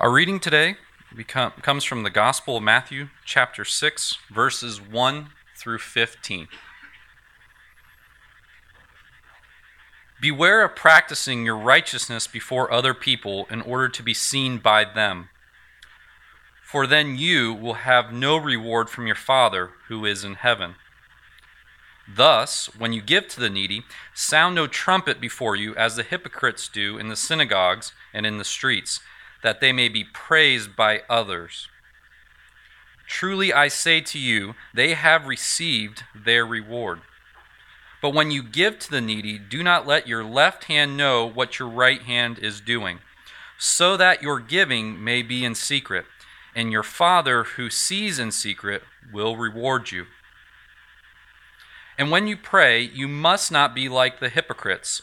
Our reading today comes from the Gospel of Matthew, chapter 6, verses 1 through 15. Beware of practicing your righteousness before other people in order to be seen by them. For then you will have no reward from your Father who is in heaven. Thus, when you give to the needy, sound no trumpet before you, as the hypocrites do in the synagogues and in the streets, that they may be praised by others. Truly I say to you, they have received their reward. But when you give to the needy, do not let your left hand know what your right hand is doing, so that your giving may be in secret, and your Father who sees in secret will reward you. And when you pray, you must not be like the hypocrites,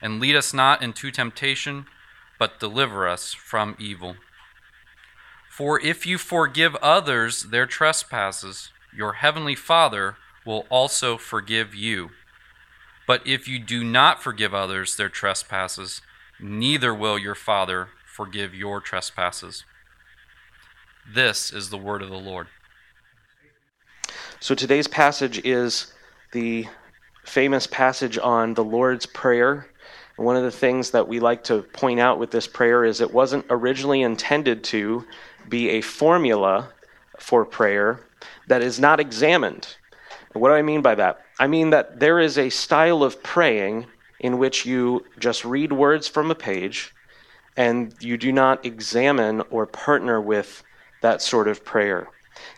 And lead us not into temptation, but deliver us from evil. For if you forgive others their trespasses, your heavenly Father will also forgive you. But if you do not forgive others their trespasses, neither will your Father forgive your trespasses. This is the word of the Lord. So today's passage is the famous passage on the Lord's Prayer. One of the things that we like to point out with this prayer is it wasn't originally intended to be a formula for prayer that is not examined. what do I mean by that? I mean that there is a style of praying in which you just read words from a page and you do not examine or partner with that sort of prayer.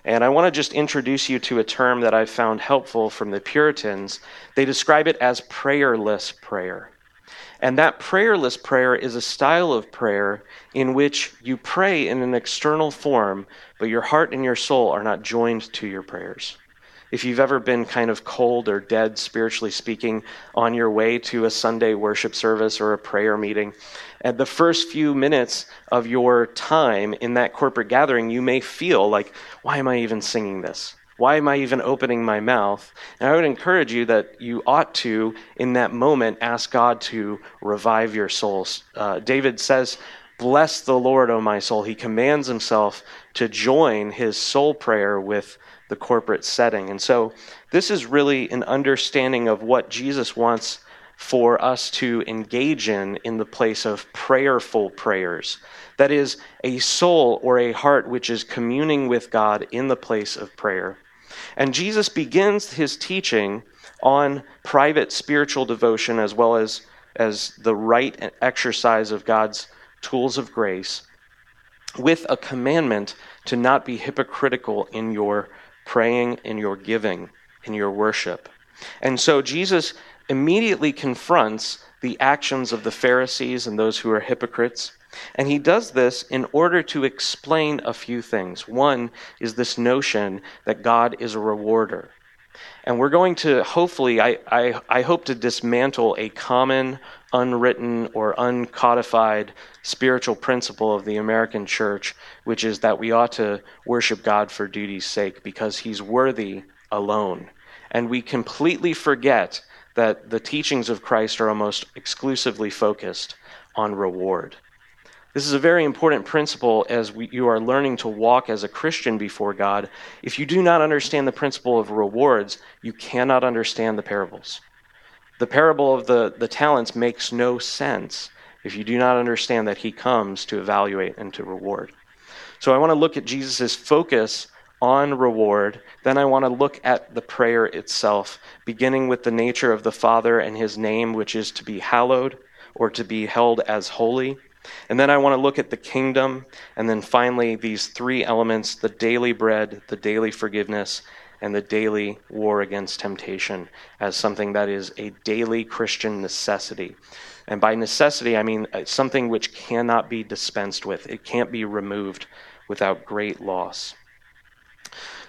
And I want to just introduce you to a term that I've found helpful from the Puritans. They describe it as prayerless prayer. And that prayerless prayer is a style of prayer in which you pray in an external form, but your heart and your soul are not joined to your prayers. If you've ever been kind of cold or dead, spiritually speaking, on your way to a Sunday worship service or a prayer meeting, at the first few minutes of your time in that corporate gathering, you may feel like, why am I even singing this? Why am I even opening my mouth? And I would encourage you that you ought to, in that moment, ask God to revive your souls. Uh, David says, Bless the Lord, O my soul. He commands himself to join his soul prayer with the corporate setting. And so this is really an understanding of what Jesus wants for us to engage in in the place of prayerful prayers. That is, a soul or a heart which is communing with God in the place of prayer. And Jesus begins his teaching on private spiritual devotion as well as, as the right exercise of God's tools of grace with a commandment to not be hypocritical in your praying, in your giving, in your worship. And so Jesus immediately confronts the actions of the Pharisees and those who are hypocrites. And he does this in order to explain a few things. One is this notion that God is a rewarder. And we're going to hopefully, I, I, I hope to dismantle a common, unwritten, or uncodified spiritual principle of the American church, which is that we ought to worship God for duty's sake because he's worthy alone. And we completely forget that the teachings of Christ are almost exclusively focused on reward. This is a very important principle as we, you are learning to walk as a Christian before God. If you do not understand the principle of rewards, you cannot understand the parables. The parable of the, the talents makes no sense if you do not understand that He comes to evaluate and to reward. So I want to look at Jesus' focus on reward. Then I want to look at the prayer itself, beginning with the nature of the Father and his name, which is to be hallowed or to be held as holy. And then I want to look at the kingdom, and then finally, these three elements the daily bread, the daily forgiveness, and the daily war against temptation as something that is a daily Christian necessity. And by necessity, I mean uh, something which cannot be dispensed with, it can't be removed without great loss.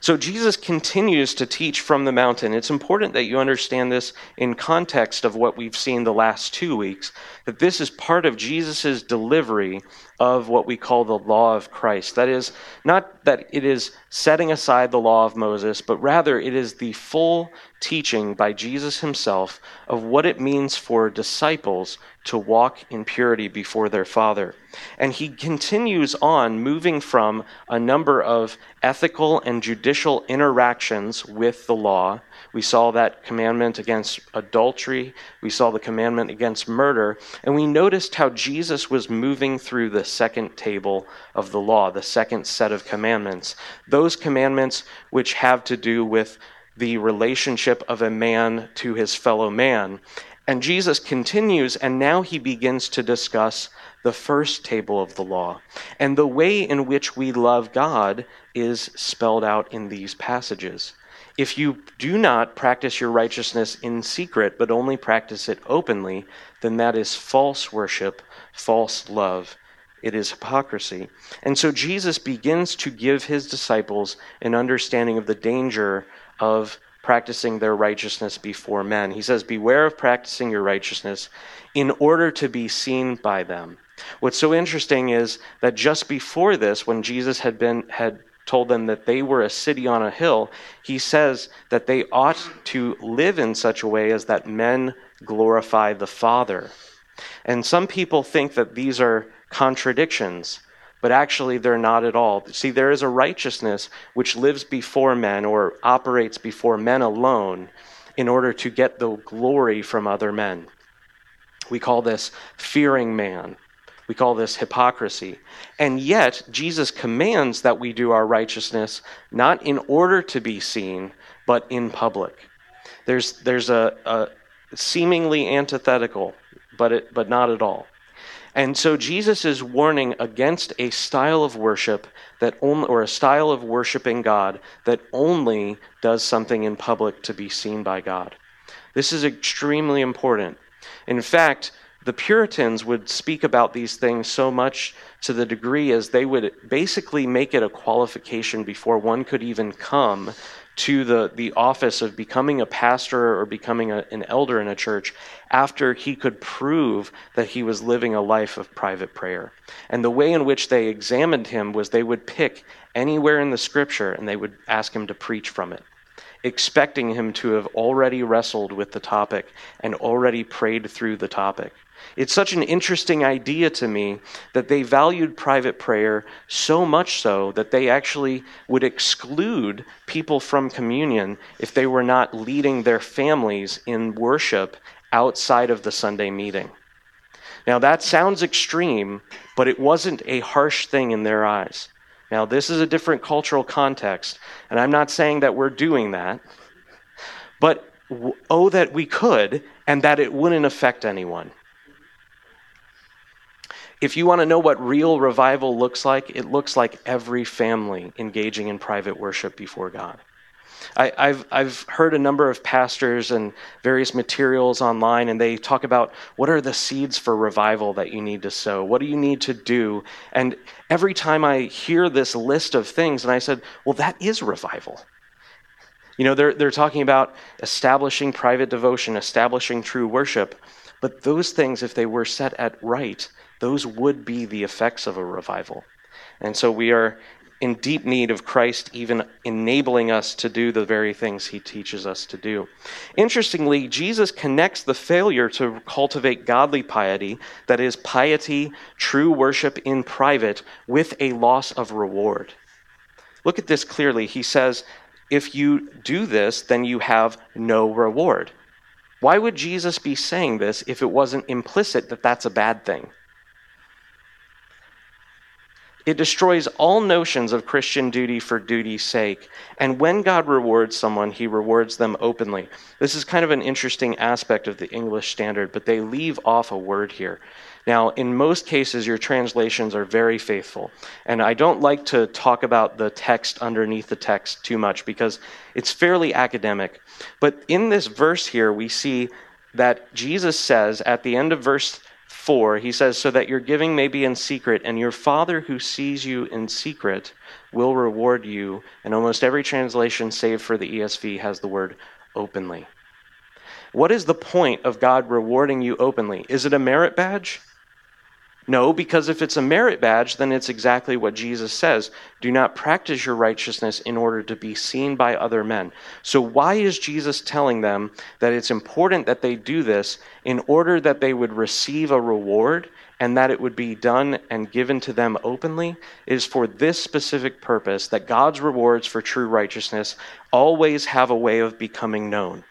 So Jesus continues to teach from the mountain. It's important that you understand this in context of what we've seen the last two weeks, that this is part of Jesus' delivery of what we call the law of Christ. That is, not that it is setting aside the law of Moses, but rather it is the full teaching by Jesus himself of what it means for disciples to walk in purity before their Father. And he continues on moving from a number of ethical and judicial interactions with the law. We saw that commandment against adultery, we saw the commandment against murder, and we noticed how Jesus was moving through the second table of the law, the second set of commandments. Those commandments which have to do with the relationship of a man to his fellow man. And Jesus continues, and now he begins to discuss the first table of the law. And the way in which we love God is spelled out in these passages. If you do not practice your righteousness in secret, but only practice it openly, then that is false worship, false love. It is hypocrisy. And so Jesus begins to give his disciples an understanding of the danger of practicing their righteousness before men. He says, Beware of practicing your righteousness in order to be seen by them. What's so interesting is that just before this, when Jesus had been had told them that they were a city on a hill, he says that they ought to live in such a way as that men glorify the Father. And some people think that these are contradictions but actually they're not at all. See, there is a righteousness which lives before men or operates before men alone in order to get the glory from other men. We call this fearing man. We call this hypocrisy. And yet, Jesus commands that we do our righteousness not in order to be seen, but in public. There's, there's a, a seemingly antithetical, but, it, but not at all. And so Jesus is warning against a style of worship that only, or a style of worshiping God that only does something in public to be seen by God. This is extremely important. In fact, the Puritans would speak about these things so much to the degree as they would basically make it a qualification before one could even come to the, the office of becoming a pastor or becoming a, an elder in a church after he could prove that he was living a life of private prayer. And the way in which they examined him was they would pick anywhere in the scripture and they would ask him to preach from it, expecting him to have already wrestled with the topic and already prayed through the topic. It's such an interesting idea to me that they valued private prayer so much so that they actually would exclude people from communion if they were not leading their families in worship outside of the Sunday meeting. Now, that sounds extreme, but it wasn't a harsh thing in their eyes. Now, this is a different cultural context, and I'm not saying that we're doing that, but oh, that we could, and that it wouldn't affect anyone. If you want to know what real revival looks like, it looks like every family engaging in private worship before God. I, have I've heard a number of pastors and various materials online, and they talk about what are the seeds for revival that you need to sow? What do you need to do? And every time I hear this list of things, and I said, well, that is revival. You know, they're, they're talking about establishing private devotion, establishing true worship. But those things, if they were set at right, those would be the effects of a revival. And so we are in deep need of Christ even enabling us to do the very things he teaches us to do. Interestingly, Jesus connects the failure to cultivate godly piety, that is, piety, true worship in private, with a loss of reward. Look at this clearly. He says, if you do this, then you have no reward. Why would Jesus be saying this if it wasn't implicit that that's a bad thing? It destroys all notions of Christian duty for duty's sake. And when God rewards someone, he rewards them openly. This is kind of an interesting aspect of the English standard, but they leave off a word here. Now, in most cases, your translations are very faithful. And I don't like to talk about the text underneath the text too much because it's fairly academic. But in this verse here, we see that Jesus says at the end of verse 4, he says, So that your giving may be in secret, and your Father who sees you in secret will reward you. And almost every translation, save for the ESV, has the word openly. What is the point of God rewarding you openly? Is it a merit badge? No, because if it's a merit badge, then it's exactly what Jesus says. Do not practice your righteousness in order to be seen by other men. So, why is Jesus telling them that it's important that they do this in order that they would receive a reward and that it would be done and given to them openly? It is for this specific purpose that God's rewards for true righteousness always have a way of becoming known.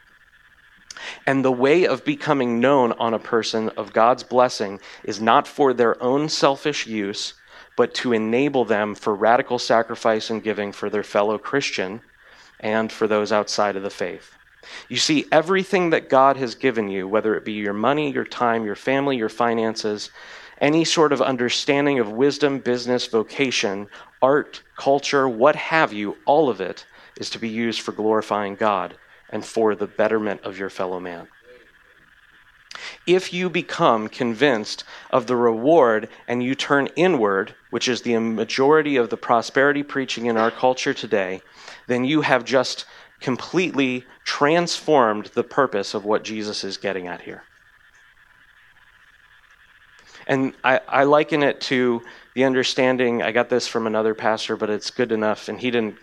And the way of becoming known on a person of God's blessing is not for their own selfish use, but to enable them for radical sacrifice and giving for their fellow Christian and for those outside of the faith. You see, everything that God has given you, whether it be your money, your time, your family, your finances, any sort of understanding of wisdom, business, vocation, art, culture, what have you, all of it is to be used for glorifying God and for the betterment of your fellow man. If you become convinced of the reward and you turn inward, which is the majority of the prosperity preaching in our culture today, then you have just completely transformed the purpose of what Jesus is getting at here. And I, I, liken it to the understanding. I got this from another pastor, but it's good enough, and he didn't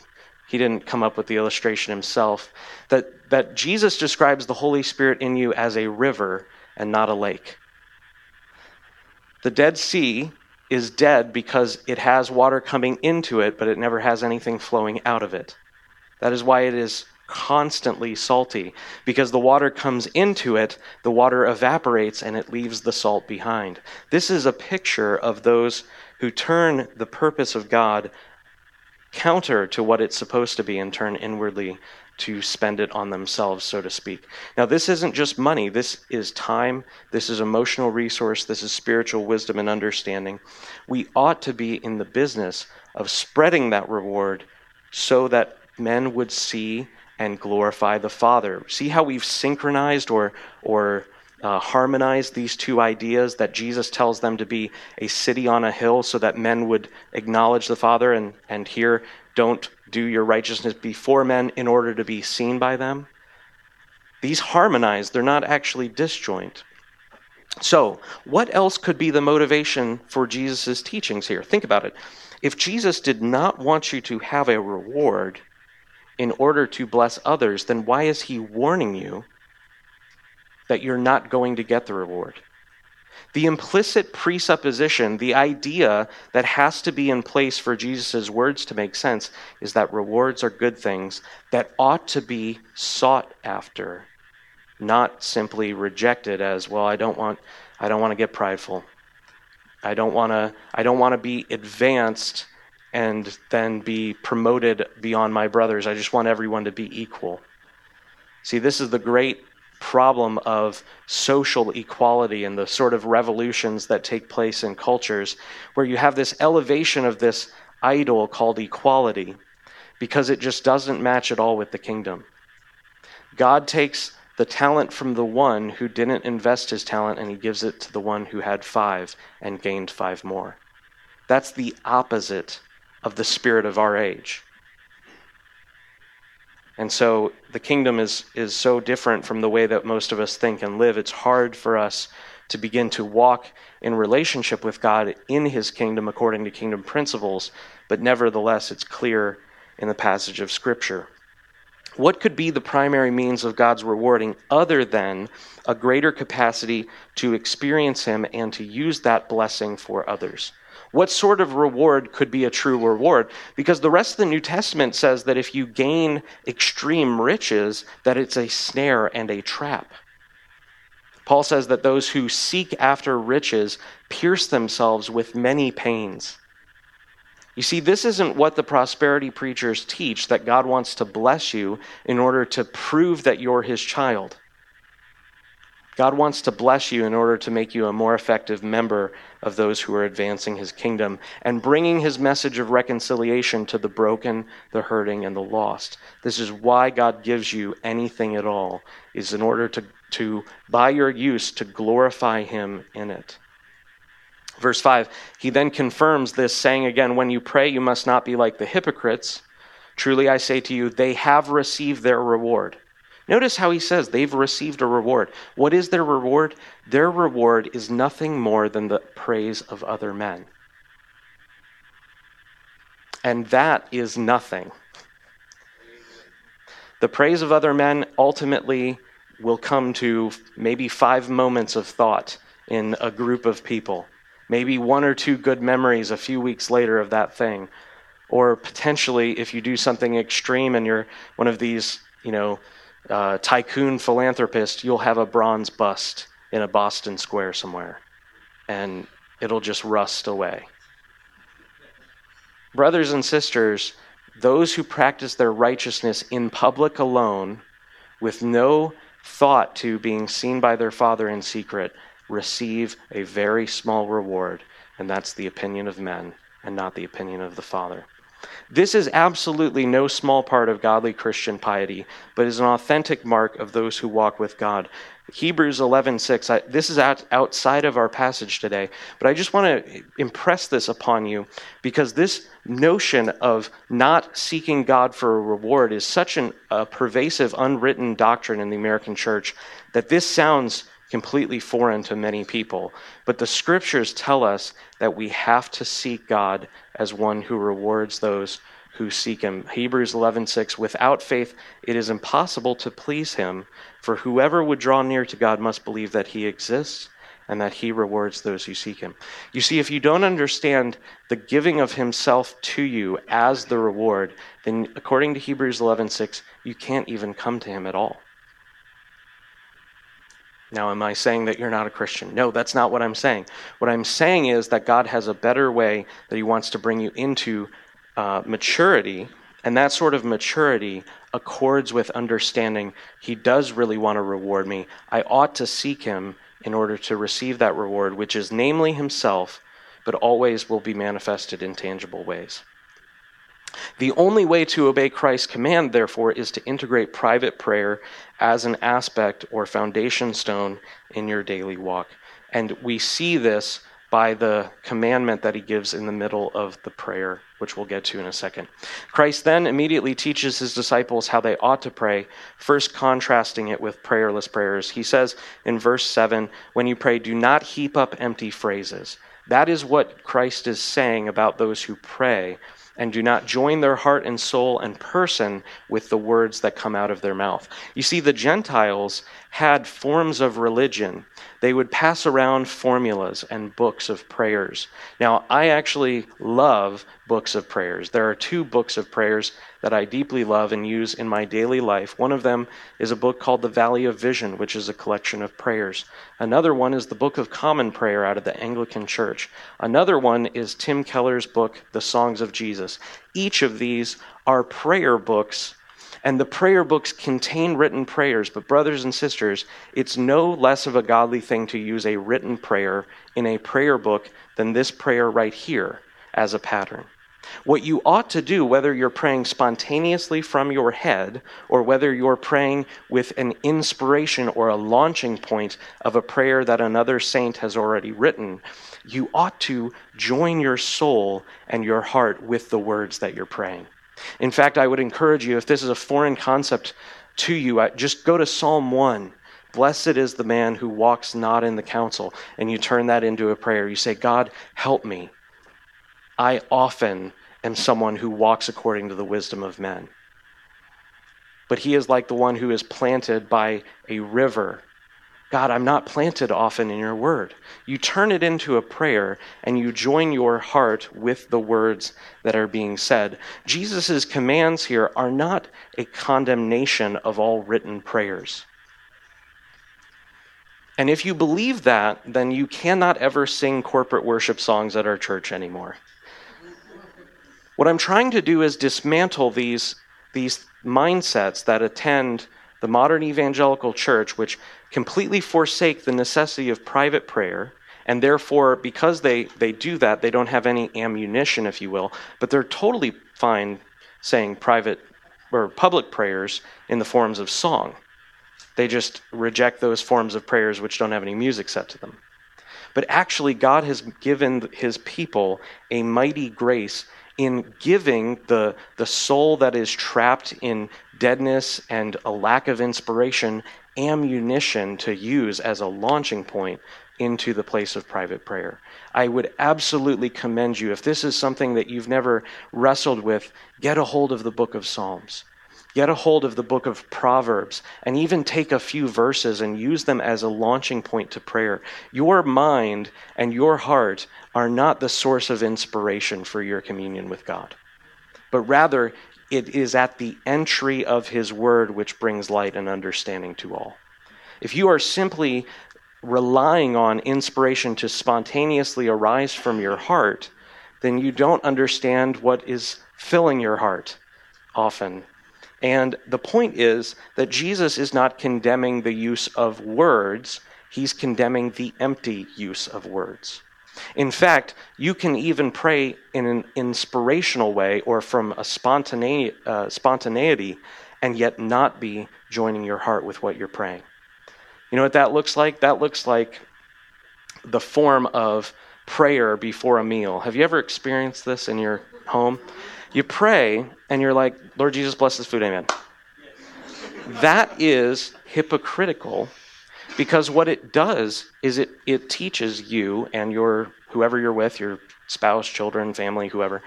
he didn't come up with the illustration himself, that, that Jesus describes the Holy Spirit in you as a river and not a lake. The Dead Sea is dead because it has water coming into it, but it never has anything flowing out of it. That is why it is constantly salty, because the water comes into it, the water evaporates, and it leaves the salt behind. This is a picture of those who turn the purpose of God counter to what it's supposed to be and turn inwardly to spend it on themselves, so to speak. Now, this isn't just money, this is time, this is emotional resource, this is spiritual wisdom and understanding. We ought to be in the business of spreading that reward so that men would see and glorify the Father. See how we've synchronized or, or uh, harmonize these two ideas that Jesus tells them to be a city on a hill so that men would acknowledge the Father, and, and here, don't do your righteousness before men in order to be seen by them. These harmonize, they're not actually disjoint. So, what else could be the motivation for Jesus' teachings here? Think about it. If Jesus did not want you to have a reward in order to bless others, then why is he warning you that you're not going to get the reward. The implicit presupposition, the idea that has to be in place for Jesus' words to make sense, is that rewards are good things that ought to be sought after, not simply rejected as, well, I don't want, I don't want to get prideful. I don't want to, I don't want to be advanced and then be promoted beyond my brothers. I just want everyone to be equal. See, this is the great problem of social equality and the sort of revolutions that take place in cultures, where you have this elevation of this idol called equality because it just doesn't match at all with the kingdom. God takes the talent from the one who didn't invest his talent and he gives it to the one who had five and gained five more. That's the opposite of the spirit of our age. And so the kingdom is, is so different from the way that most of us think and live. It's hard for us to begin to walk in relationship with God in his kingdom according to kingdom principles, but nevertheless, it's clear in the passage of Scripture. What could be the primary means of God's rewarding other than a greater capacity to experience Him and to use that blessing for others? What sort of reward could be a true reward? Because the rest of the New Testament says that if you gain extreme riches, that it's a snare and a trap. Paul says that those who seek after riches pierce themselves with many pains. You see, this isn't what the prosperity preachers teach that God wants to bless you in order to prove that you're his child. God wants to bless you in order to make you a more effective member of those who are advancing his kingdom and bringing his message of reconciliation to the broken, the hurting, and the lost. This is why God gives you anything at all, is in order to, to by your use, to glorify him in it. Verse 5, he then confirms this, saying again, When you pray, you must not be like the hypocrites. Truly I say to you, they have received their reward. Notice how he says they've received a reward. What is their reward? Their reward is nothing more than the praise of other men. And that is nothing. The praise of other men ultimately will come to maybe five moments of thought in a group of people. Maybe one or two good memories a few weeks later of that thing. Or potentially, if you do something extreme and you're one of these, you know, uh, tycoon philanthropist, you'll have a bronze bust in a Boston square somewhere, and it'll just rust away. Brothers and sisters, those who practice their righteousness in public alone, with no thought to being seen by their Father in secret, receive a very small reward, and that's the opinion of men and not the opinion of the Father. This is absolutely no small part of godly Christian piety, but is an authentic mark of those who walk with God. Hebrews 11:6. This is out, outside of our passage today, but I just want to impress this upon you because this notion of not seeking God for a reward is such an, a pervasive, unwritten doctrine in the American church that this sounds completely foreign to many people. But the scriptures tell us that we have to seek God as one who rewards those who seek him. Hebrews 11:6 Without faith it is impossible to please him, for whoever would draw near to God must believe that he exists and that he rewards those who seek him. You see if you don't understand the giving of himself to you as the reward, then according to Hebrews 11:6 you can't even come to him at all. Now, am I saying that you're not a Christian? No, that's not what I'm saying. What I'm saying is that God has a better way that He wants to bring you into uh, maturity, and that sort of maturity accords with understanding He does really want to reward me. I ought to seek Him in order to receive that reward, which is namely Himself, but always will be manifested in tangible ways. The only way to obey Christ's command, therefore, is to integrate private prayer as an aspect or foundation stone in your daily walk. And we see this by the commandment that he gives in the middle of the prayer, which we'll get to in a second. Christ then immediately teaches his disciples how they ought to pray, first contrasting it with prayerless prayers. He says in verse 7 When you pray, do not heap up empty phrases. That is what Christ is saying about those who pray and do not join their heart and soul and person with the words that come out of their mouth. You see, the Gentiles had forms of religion. They would pass around formulas and books of prayers. Now, I actually love books of prayers. There are two books of prayers that I deeply love and use in my daily life. One of them is a book called The Valley of Vision, which is a collection of prayers. Another one is the Book of Common Prayer out of the Anglican Church. Another one is Tim Keller's book, The Songs of Jesus. Each of these are prayer books and the prayer books contain written prayers, but, brothers and sisters, it's no less of a godly thing to use a written prayer in a prayer book than this prayer right here as a pattern. What you ought to do, whether you're praying spontaneously from your head or whether you're praying with an inspiration or a launching point of a prayer that another saint has already written, you ought to join your soul and your heart with the words that you're praying. In fact, I would encourage you, if this is a foreign concept to you, just go to Psalm 1. Blessed is the man who walks not in the counsel. And you turn that into a prayer. You say, God, help me. I often am someone who walks according to the wisdom of men. But he is like the one who is planted by a river God, I'm not planted often in your word. You turn it into a prayer and you join your heart with the words that are being said. Jesus' commands here are not a condemnation of all written prayers. And if you believe that, then you cannot ever sing corporate worship songs at our church anymore. What I'm trying to do is dismantle these, these mindsets that attend the modern evangelical church, which completely forsake the necessity of private prayer, and therefore, because they, they do that, they don't have any ammunition, if you will, but they're totally fine saying private or public prayers in the forms of song. They just reject those forms of prayers which don't have any music set to them. But actually, God has given his people a mighty grace in giving the, the soul that is trapped in deadness and a lack of inspiration ammunition to use as a launching point into the place of private prayer. I would absolutely commend you, if this is something that you've never wrestled with, get a hold of the book of Psalms. Get a hold of the book of Proverbs and even take a few verses and use them as a launching point to prayer. Your mind and your heart are not the source of inspiration for your communion with God, but rather it is at the entry of His Word which brings light and understanding to all. If you are simply relying on inspiration to spontaneously arise from your heart, then you don't understand what is filling your heart often. And the point is that Jesus is not condemning the use of words, he's condemning the empty use of words. In fact, you can even pray in an inspirational way or from a spontaneity, uh, spontaneity and yet not be joining your heart with what you're praying. You know what that looks like? That looks like the form of prayer before a meal. Have you ever experienced this in your home? You pray and you're like, Lord Jesus, bless this food, amen. That is hypocritical because what it does is it, it teaches you and your whoever you're with, your spouse, children, family, whoever,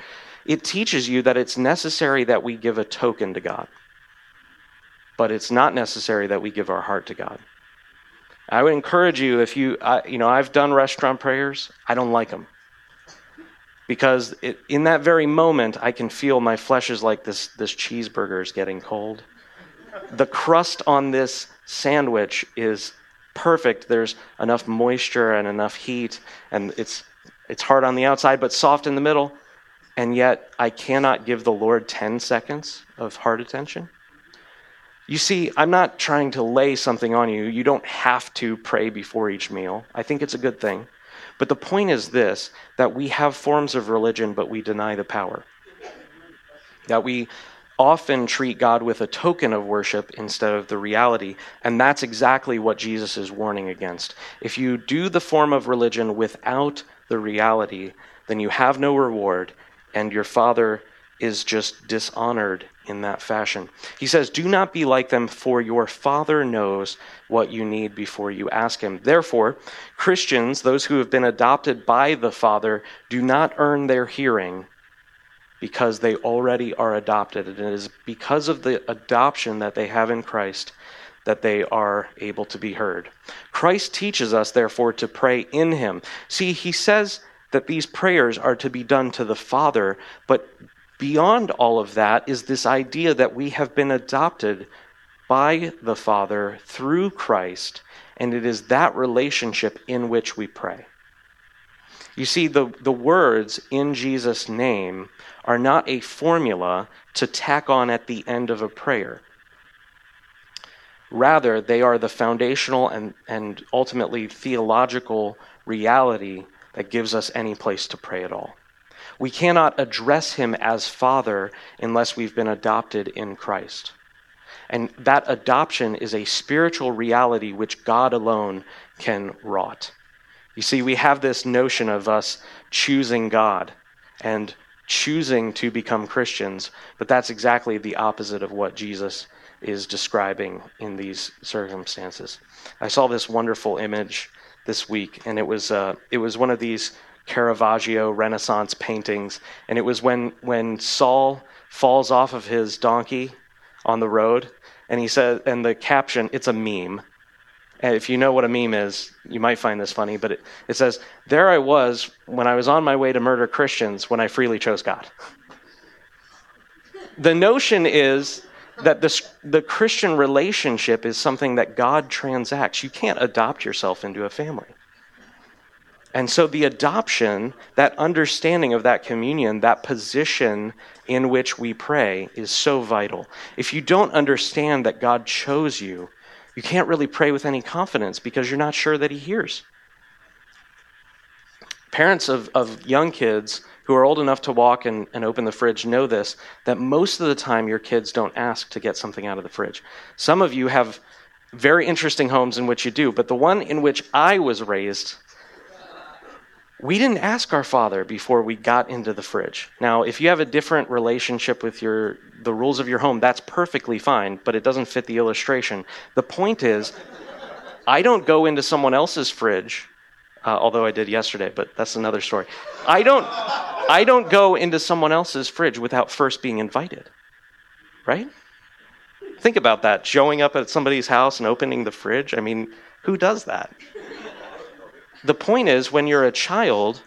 it teaches you that it's necessary that we give a token to God. But it's not necessary that we give our heart to God. I would encourage you if you, you know, I've done restaurant prayers. I don't like them because it, in that very moment, I can feel my flesh is like this. This cheeseburger is getting cold. The crust on this sandwich is perfect. There's enough moisture and enough heat, and it's it's hard on the outside but soft in the middle. And yet, I cannot give the Lord 10 seconds of heart attention. You see, I'm not trying to lay something on you. You don't have to pray before each meal. I think it's a good thing. But the point is this that we have forms of religion, but we deny the power. That we often treat God with a token of worship instead of the reality. And that's exactly what Jesus is warning against. If you do the form of religion without the reality, then you have no reward, and your Father is just dishonored in that fashion. He says, Do not be like them, for your Father knows what you need before you ask Him. Therefore, Christians, those who have been adopted by the Father, do not earn their hearing because they already are adopted. And it is because of the adoption that they have in Christ that they are able to be heard. Christ teaches us, therefore, to pray in Him. See, He says that these prayers are to be done to the Father, but Beyond all of that is this idea that we have been adopted by the Father through Christ, and it is that relationship in which we pray. You see, the, the words in Jesus' name are not a formula to tack on at the end of a prayer. Rather, they are the foundational and, and ultimately theological reality that gives us any place to pray at all. We cannot address him as Father unless we've been adopted in Christ. And that adoption is a spiritual reality which God alone can wrought. You see, we have this notion of us choosing God and choosing to become Christians, but that's exactly the opposite of what Jesus is describing in these circumstances. I saw this wonderful image this week, and it was uh, it was one of these Caravaggio Renaissance paintings, and it was when when Saul falls off of his donkey on the road, and he says, and the caption, it's a meme. If you know what a meme is, you might find this funny, but it, it says, There I was when I was on my way to murder Christians when I freely chose God. the notion is that the the Christian relationship is something that God transacts. You can't adopt yourself into a family. And so the adoption, that understanding of that communion, that position in which we pray is so vital. If you don't understand that God chose you, you can't really pray with any confidence because you're not sure that He hears. Parents of, of young kids who are old enough to walk and, and open the fridge know this that most of the time your kids don't ask to get something out of the fridge. Some of you have very interesting homes in which you do, but the one in which I was raised, we didn't ask our father before we got into the fridge. Now, if you have a different relationship with your the rules of your home, that's perfectly fine, but it doesn't fit the illustration. The point is, I don't go into someone else's fridge, uh, although I did yesterday, but that's another story. I don't I don't go into someone else's fridge without first being invited. Right? Think about that. Showing up at somebody's house and opening the fridge. I mean, who does that? The point is, when you're a child,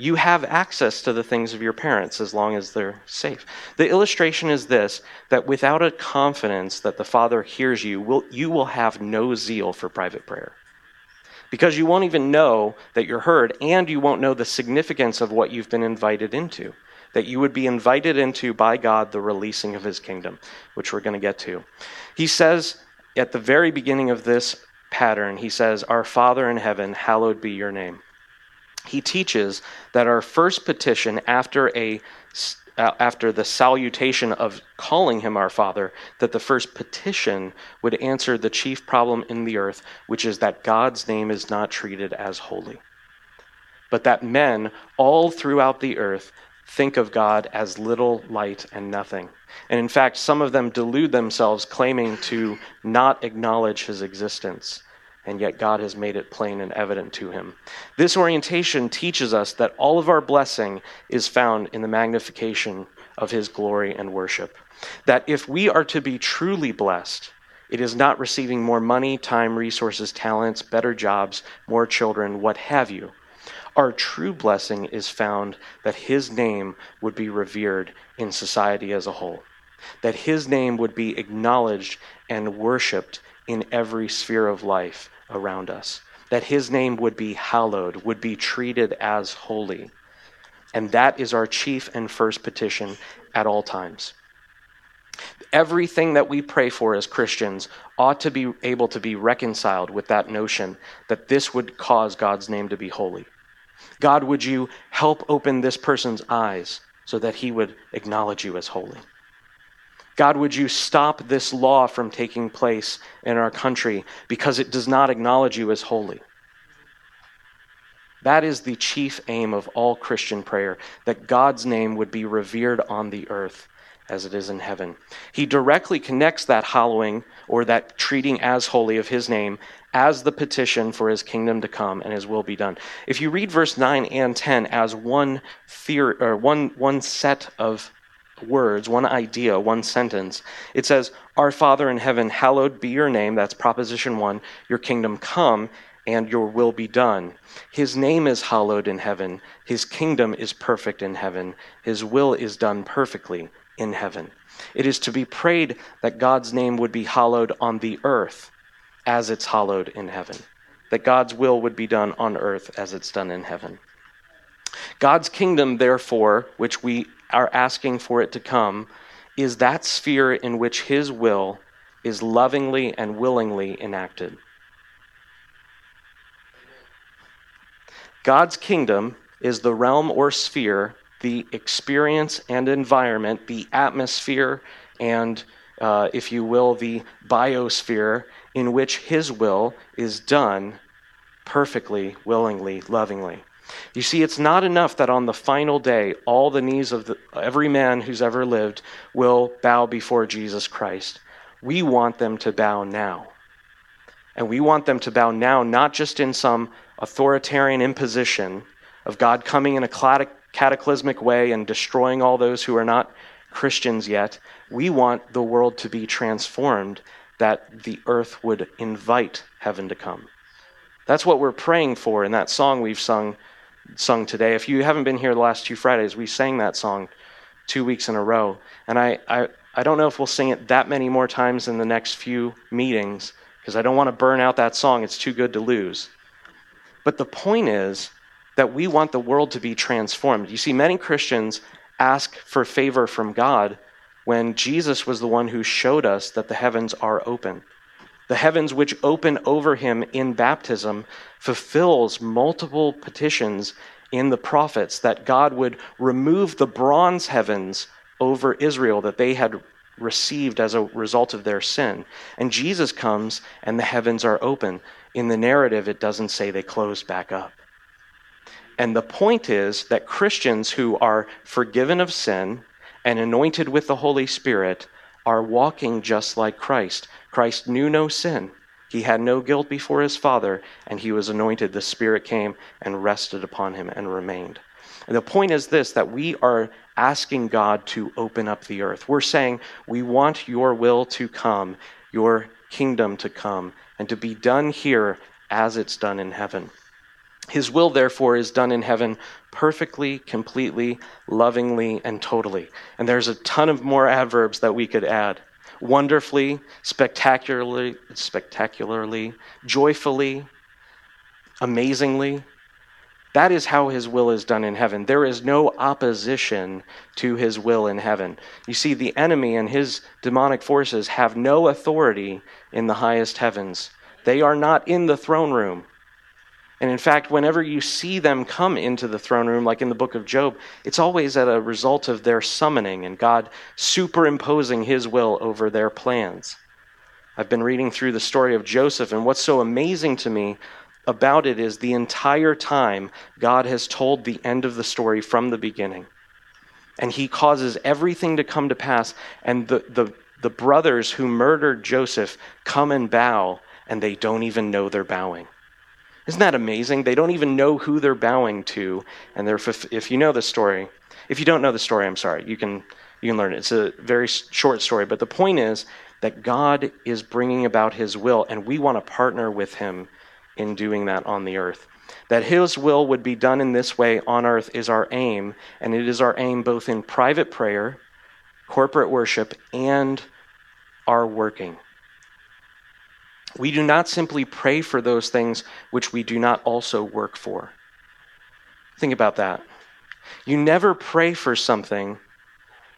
you have access to the things of your parents as long as they're safe. The illustration is this that without a confidence that the Father hears you, will, you will have no zeal for private prayer. Because you won't even know that you're heard, and you won't know the significance of what you've been invited into. That you would be invited into by God the releasing of his kingdom, which we're going to get to. He says at the very beginning of this pattern, he says, Our Father in heaven, hallowed be your name. He teaches that our first petition after a uh, after the salutation of calling him our father that the first petition would answer the chief problem in the earth which is that God's name is not treated as holy but that men all throughout the earth think of God as little light and nothing and in fact, some of them delude themselves, claiming to not acknowledge his existence. And yet, God has made it plain and evident to him. This orientation teaches us that all of our blessing is found in the magnification of his glory and worship. That if we are to be truly blessed, it is not receiving more money, time, resources, talents, better jobs, more children, what have you. Our true blessing is found that his name would be revered in society as a whole, that his name would be acknowledged and worshiped in every sphere of life around us, that his name would be hallowed, would be treated as holy. And that is our chief and first petition at all times. Everything that we pray for as Christians ought to be able to be reconciled with that notion that this would cause God's name to be holy. God, would you help open this person's eyes so that he would acknowledge you as holy? God, would you stop this law from taking place in our country because it does not acknowledge you as holy? That is the chief aim of all Christian prayer, that God's name would be revered on the earth as it is in heaven. He directly connects that hallowing or that treating as holy of his name as the petition for his kingdom to come and his will be done. If you read verse 9 and 10 as one theory or one one set of words, one idea, one sentence, it says, "Our Father in heaven, hallowed be your name." That's proposition 1. Your kingdom come and your will be done. His name is hallowed in heaven. His kingdom is perfect in heaven. His will is done perfectly in heaven. It is to be prayed that God's name would be hallowed on the earth as it's hallowed in heaven, that God's will would be done on earth as it's done in heaven. God's kingdom, therefore, which we are asking for it to come, is that sphere in which His will is lovingly and willingly enacted. God's kingdom is the realm or sphere, the experience and environment, the atmosphere and, uh, if you will, the biosphere in which His will is done perfectly, willingly, lovingly. You see, it's not enough that on the final day, all the knees of the, every man who's ever lived will bow before Jesus Christ. We want them to bow now. And we want them to bow now, not just in some authoritarian imposition of God coming in a cataclysmic way and destroying all those who are not Christians yet. We want the world to be transformed that the earth would invite heaven to come. That's what we're praying for in that song we've sung sung today. If you haven't been here the last two Fridays, we sang that song two weeks in a row. And I, I, I don't know if we'll sing it that many more times in the next few meetings because I don't want to burn out that song. It's too good to lose. But the point is that we want the world to be transformed. You see, many Christians ask for favor from God when Jesus was the one who showed us that the heavens are open. The heavens which open over him in baptism fulfills multiple petitions in the prophets that God would remove the bronze heavens over Israel that they had received as a result of their sin. And Jesus comes and the heavens are open. In the narrative, it doesn't say they closed back up. And the point is that Christians who are forgiven of sin and anointed with the Holy Spirit are walking just like Christ. Christ knew no sin. He had no guilt before his Father, and he was anointed. The Spirit came and rested upon him and remained. And the point is this that we are asking God to open up the earth. We're saying, We want your will to come, your kingdom to come, and to be done here as it's done in heaven. His will, therefore, is done in heaven perfectly, completely, lovingly, and totally. And there's a ton of more adverbs that we could add wonderfully, spectacularly, spectacularly, joyfully, amazingly. That is how his will is done in heaven. There is no opposition to his will in heaven. You see, the enemy and his demonic forces have no authority in the highest heavens. They are not in the throne room. And in fact, whenever you see them come into the throne room, like in the book of Job, it's always as a result of their summoning and God superimposing his will over their plans. I've been reading through the story of Joseph, and what's so amazing to me about it is the entire time God has told the end of the story from the beginning. And he causes everything to come to pass, and the, the, the brothers who murdered Joseph come and bow, and they don't even know they're bowing. Isn't that amazing? They don't even know who they're bowing to, and they're if you know the story, if you don't know the story, I'm sorry. You can you can learn it. It's a very short story, but the point is that God is bringing about His will, and we want to partner with Him in doing that on the earth. That His will would be done in this way on earth is our aim, and it is our aim both in private prayer, corporate worship, and our working. We do not simply pray for those things which we do not also work for. Think about that. You never pray for something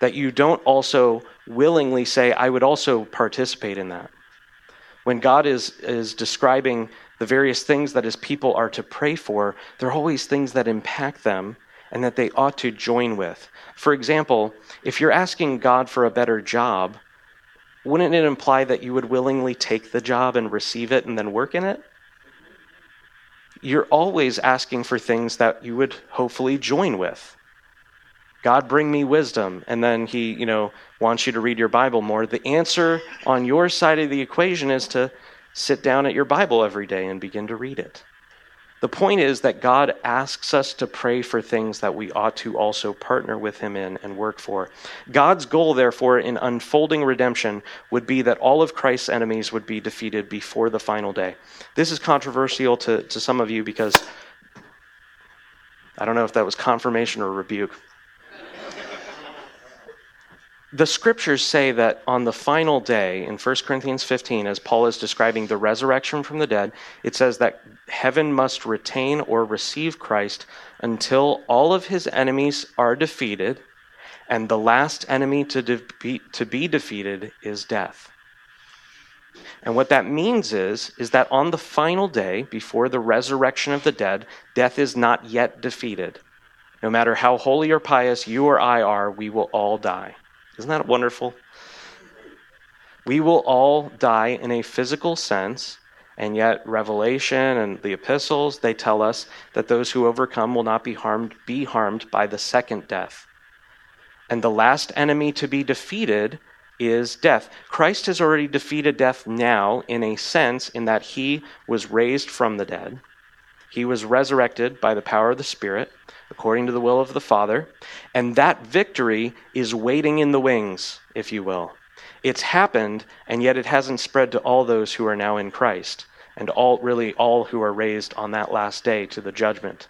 that you don't also willingly say, I would also participate in that. When God is, is describing the various things that his people are to pray for, they're always things that impact them and that they ought to join with. For example, if you're asking God for a better job, wouldn't it imply that you would willingly take the job and receive it and then work in it? You're always asking for things that you would hopefully join with. God bring me wisdom and then he, you know, wants you to read your Bible more. The answer on your side of the equation is to sit down at your Bible every day and begin to read it. The point is that God asks us to pray for things that we ought to also partner with Him in and work for. God's goal, therefore, in unfolding redemption would be that all of Christ's enemies would be defeated before the final day. This is controversial to, to some of you because I don't know if that was confirmation or rebuke the scriptures say that on the final day in 1 Corinthians 15, as Paul is describing the resurrection from the dead, it says that heaven must retain or receive Christ until all of his enemies are defeated, and the last enemy to, de- to be defeated is death. And what that means is, is that on the final day, before the resurrection of the dead, death is not yet defeated. No matter how holy or pious you or I are, we will all die. Isn't that wonderful? We will all die in a physical sense, and yet Revelation and the epistles they tell us that those who overcome will not be harmed be harmed by the second death. And the last enemy to be defeated is death. Christ has already defeated death now in a sense in that he was raised from the dead. He was resurrected by the power of the Spirit according to the will of the Father. And that victory is waiting in the wings, if you will. It's happened, and yet it hasn't spread to all those who are now in Christ, and all really all who are raised on that last day to the judgment.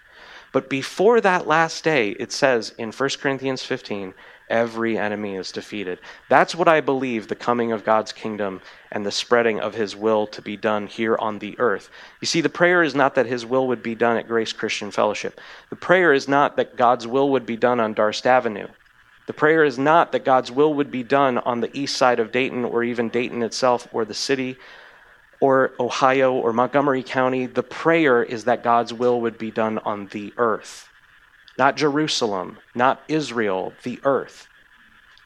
But before that last day, it says in 1 Corinthians 15, every enemy is defeated. That's what I believe the coming of God's kingdom and the spreading of his will to be done here on the earth. You see, the prayer is not that his will would be done at Grace Christian Fellowship. The prayer is not that God's will would be done on Darst Avenue. The prayer is not that God's will would be done on the east side of Dayton or even Dayton itself or the city or Ohio or Montgomery County. The prayer is that God's will would be done on the earth. Not Jerusalem, not Israel, the earth.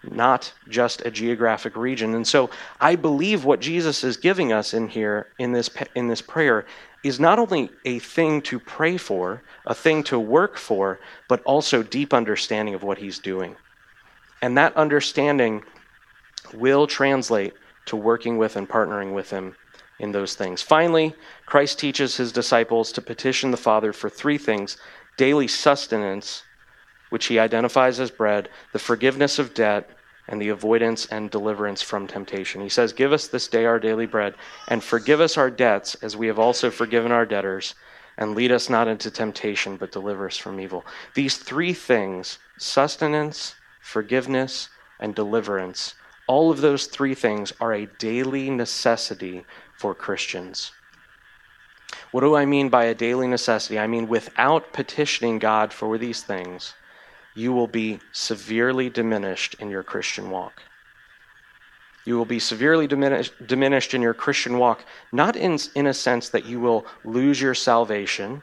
Not just a geographic region. And so I believe what Jesus is giving us in here in this in this prayer is not only a thing to pray for, a thing to work for, but also deep understanding of what he's doing. And that understanding will translate to working with and partnering with him in those things. Finally, Christ teaches his disciples to petition the Father for three things daily sustenance, which he identifies as bread, the forgiveness of debt, and the avoidance and deliverance from temptation. He says, Give us this day our daily bread, and forgive us our debts, as we have also forgiven our debtors, and lead us not into temptation, but deliver us from evil. These three things sustenance, forgiveness, and deliverance all of those three things are a daily necessity for Christians. What do I mean by a daily necessity? I mean, without petitioning God for these things, you will be severely diminished in your Christian walk. You will be severely diminished, diminished in your Christian walk, not in, in a sense that you will lose your salvation,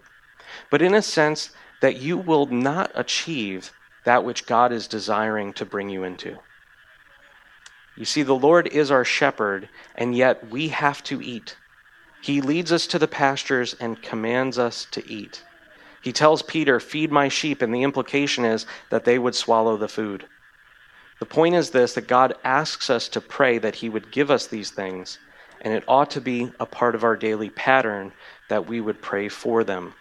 but in a sense that you will not achieve that which God is desiring to bring you into. You see, the Lord is our shepherd, and yet we have to eat. He leads us to the pastures and commands us to eat. He tells Peter, Feed my sheep, and the implication is that they would swallow the food. The point is this that God asks us to pray that He would give us these things, and it ought to be a part of our daily pattern that we would pray for them.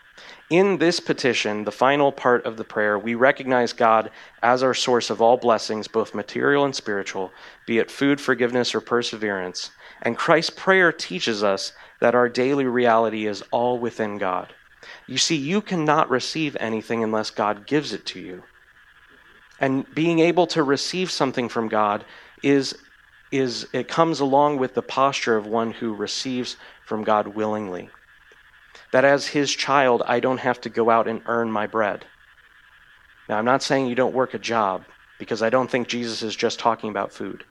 In this petition, the final part of the prayer, we recognize God as our source of all blessings, both material and spiritual, be it food, forgiveness, or perseverance. And Christ's prayer teaches us that our daily reality is all within God. You see, you cannot receive anything unless God gives it to you. And being able to receive something from God is, is it comes along with the posture of one who receives from God willingly that as his child, I don't have to go out and earn my bread. Now, I'm not saying you don't work a job, because I don't think Jesus is just talking about food.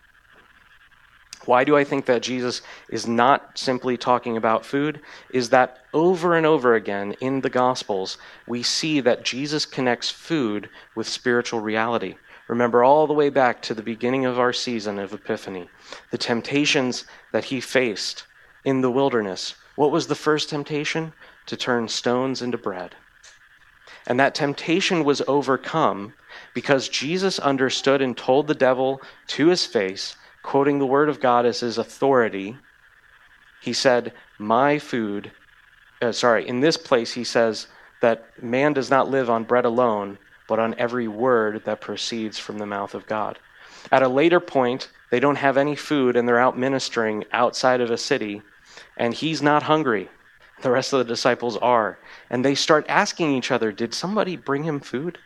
Why do I think that Jesus is not simply talking about food? Is that over and over again in the Gospels, we see that Jesus connects food with spiritual reality. Remember all the way back to the beginning of our season of Epiphany, the temptations that he faced in the wilderness. What was the first temptation? to turn stones into bread. And that temptation was overcome because Jesus understood and told the devil to his face, quoting the word of God as his authority. He said, My food, uh, sorry, in this place he says that man does not live on bread alone, but on every word that proceeds from the mouth of God. At a later point, they don't have any food and they're out ministering outside of a city, and he's not hungry. The rest of the disciples are. And they start asking each other, Did somebody bring him food?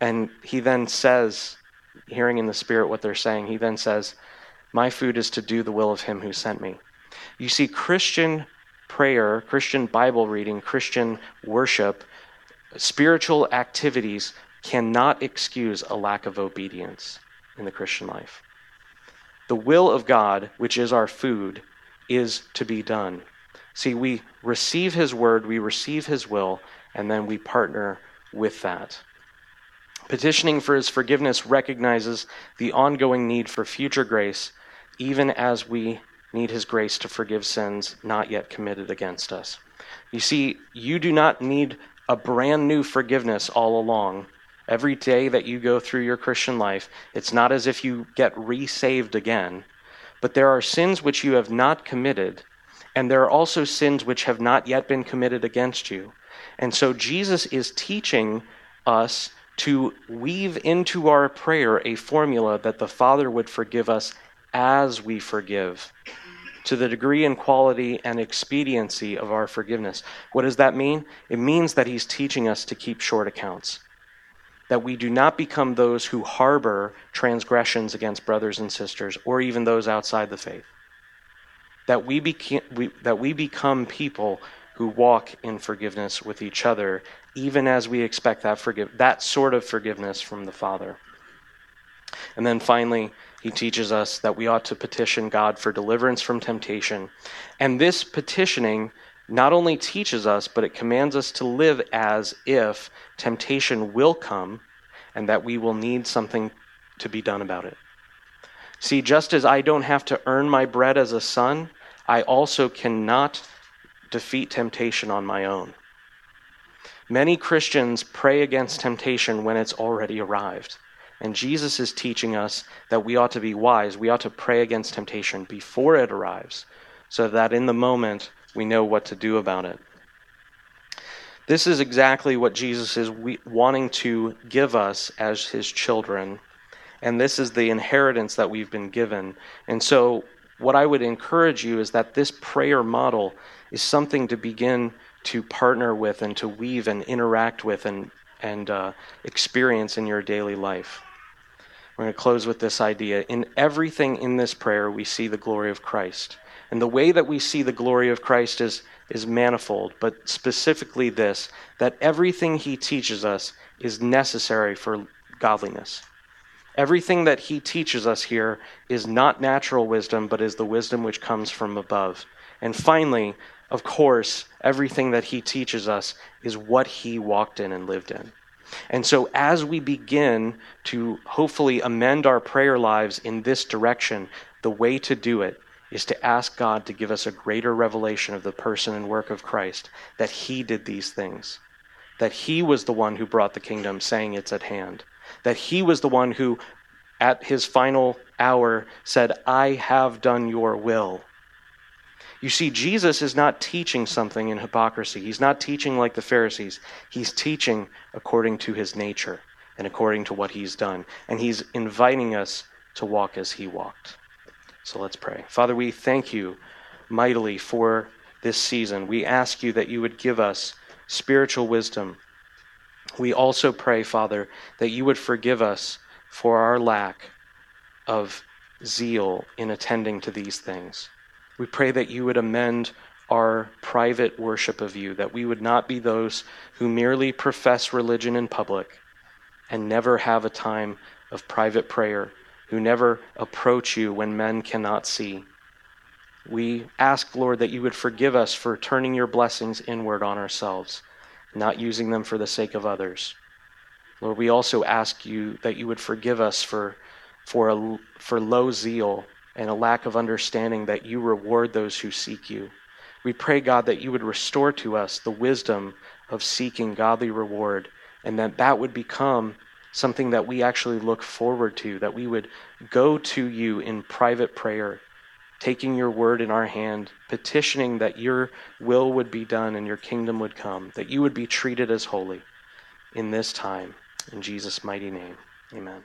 And he then says, hearing in the Spirit what they're saying, he then says, My food is to do the will of him who sent me. You see, Christian prayer, Christian Bible reading, Christian worship, spiritual activities cannot excuse a lack of obedience in the Christian life. The will of God, which is our food, is to be done. See, we receive His word, we receive His will, and then we partner with that. Petitioning for His forgiveness recognizes the ongoing need for future grace, even as we need His grace to forgive sins not yet committed against us. You see, you do not need a brand new forgiveness all along. Every day that you go through your Christian life, it's not as if you get resaved again, but there are sins which you have not committed and there are also sins which have not yet been committed against you. And so Jesus is teaching us to weave into our prayer a formula that the Father would forgive us as we forgive, to the degree and quality and expediency of our forgiveness. What does that mean? It means that He's teaching us to keep short accounts. That we do not become those who harbor transgressions against brothers and sisters or even those outside the faith. That we, beca- we, that we become people who walk in forgiveness with each other, even as we expect that, forgive- that sort of forgiveness from the Father. And then finally, he teaches us that we ought to petition God for deliverance from temptation. And this petitioning not only teaches us, but it commands us to live as if temptation will come and that we will need something to be done about it. See, just as I don't have to earn my bread as a son, I also cannot defeat temptation on my own. Many Christians pray against temptation when it's already arrived. And Jesus is teaching us that we ought to be wise. We ought to pray against temptation before it arrives, so that in the moment we know what to do about it. This is exactly what Jesus is wanting to give us as his children. And this is the inheritance that we've been given. And so, what I would encourage you is that this prayer model is something to begin to partner with and to weave and interact with and, and uh, experience in your daily life. We're going to close with this idea. In everything in this prayer, we see the glory of Christ. And the way that we see the glory of Christ is, is manifold, but specifically this that everything he teaches us is necessary for godliness. Everything that he teaches us here is not natural wisdom, but is the wisdom which comes from above. And finally, of course, everything that he teaches us is what he walked in and lived in. And so, as we begin to hopefully amend our prayer lives in this direction, the way to do it is to ask God to give us a greater revelation of the person and work of Christ, that He did these things, that He was the one who brought the kingdom, saying it's at hand, that He was the one who, at His final hour, said, I have done your will. You see, Jesus is not teaching something in hypocrisy. He's not teaching like the Pharisees. He's teaching according to his nature and according to what he's done. And he's inviting us to walk as he walked. So let's pray. Father, we thank you mightily for this season. We ask you that you would give us spiritual wisdom. We also pray, Father, that you would forgive us for our lack of zeal in attending to these things. We pray that you would amend our private worship of you, that we would not be those who merely profess religion in public and never have a time of private prayer who never approach you when men cannot see. We ask, Lord, that you would forgive us for turning your blessings inward on ourselves, not using them for the sake of others. Lord, we also ask you that you would forgive us for, for, a, for low zeal and a lack of understanding that you reward those who seek you. We pray, God, that you would restore to us the wisdom of seeking godly reward, and that that would become something that we actually look forward to, that we would go to you in private prayer, taking your word in our hand, petitioning that your will would be done and your kingdom would come, that you would be treated as holy in this time. In Jesus' mighty name, amen.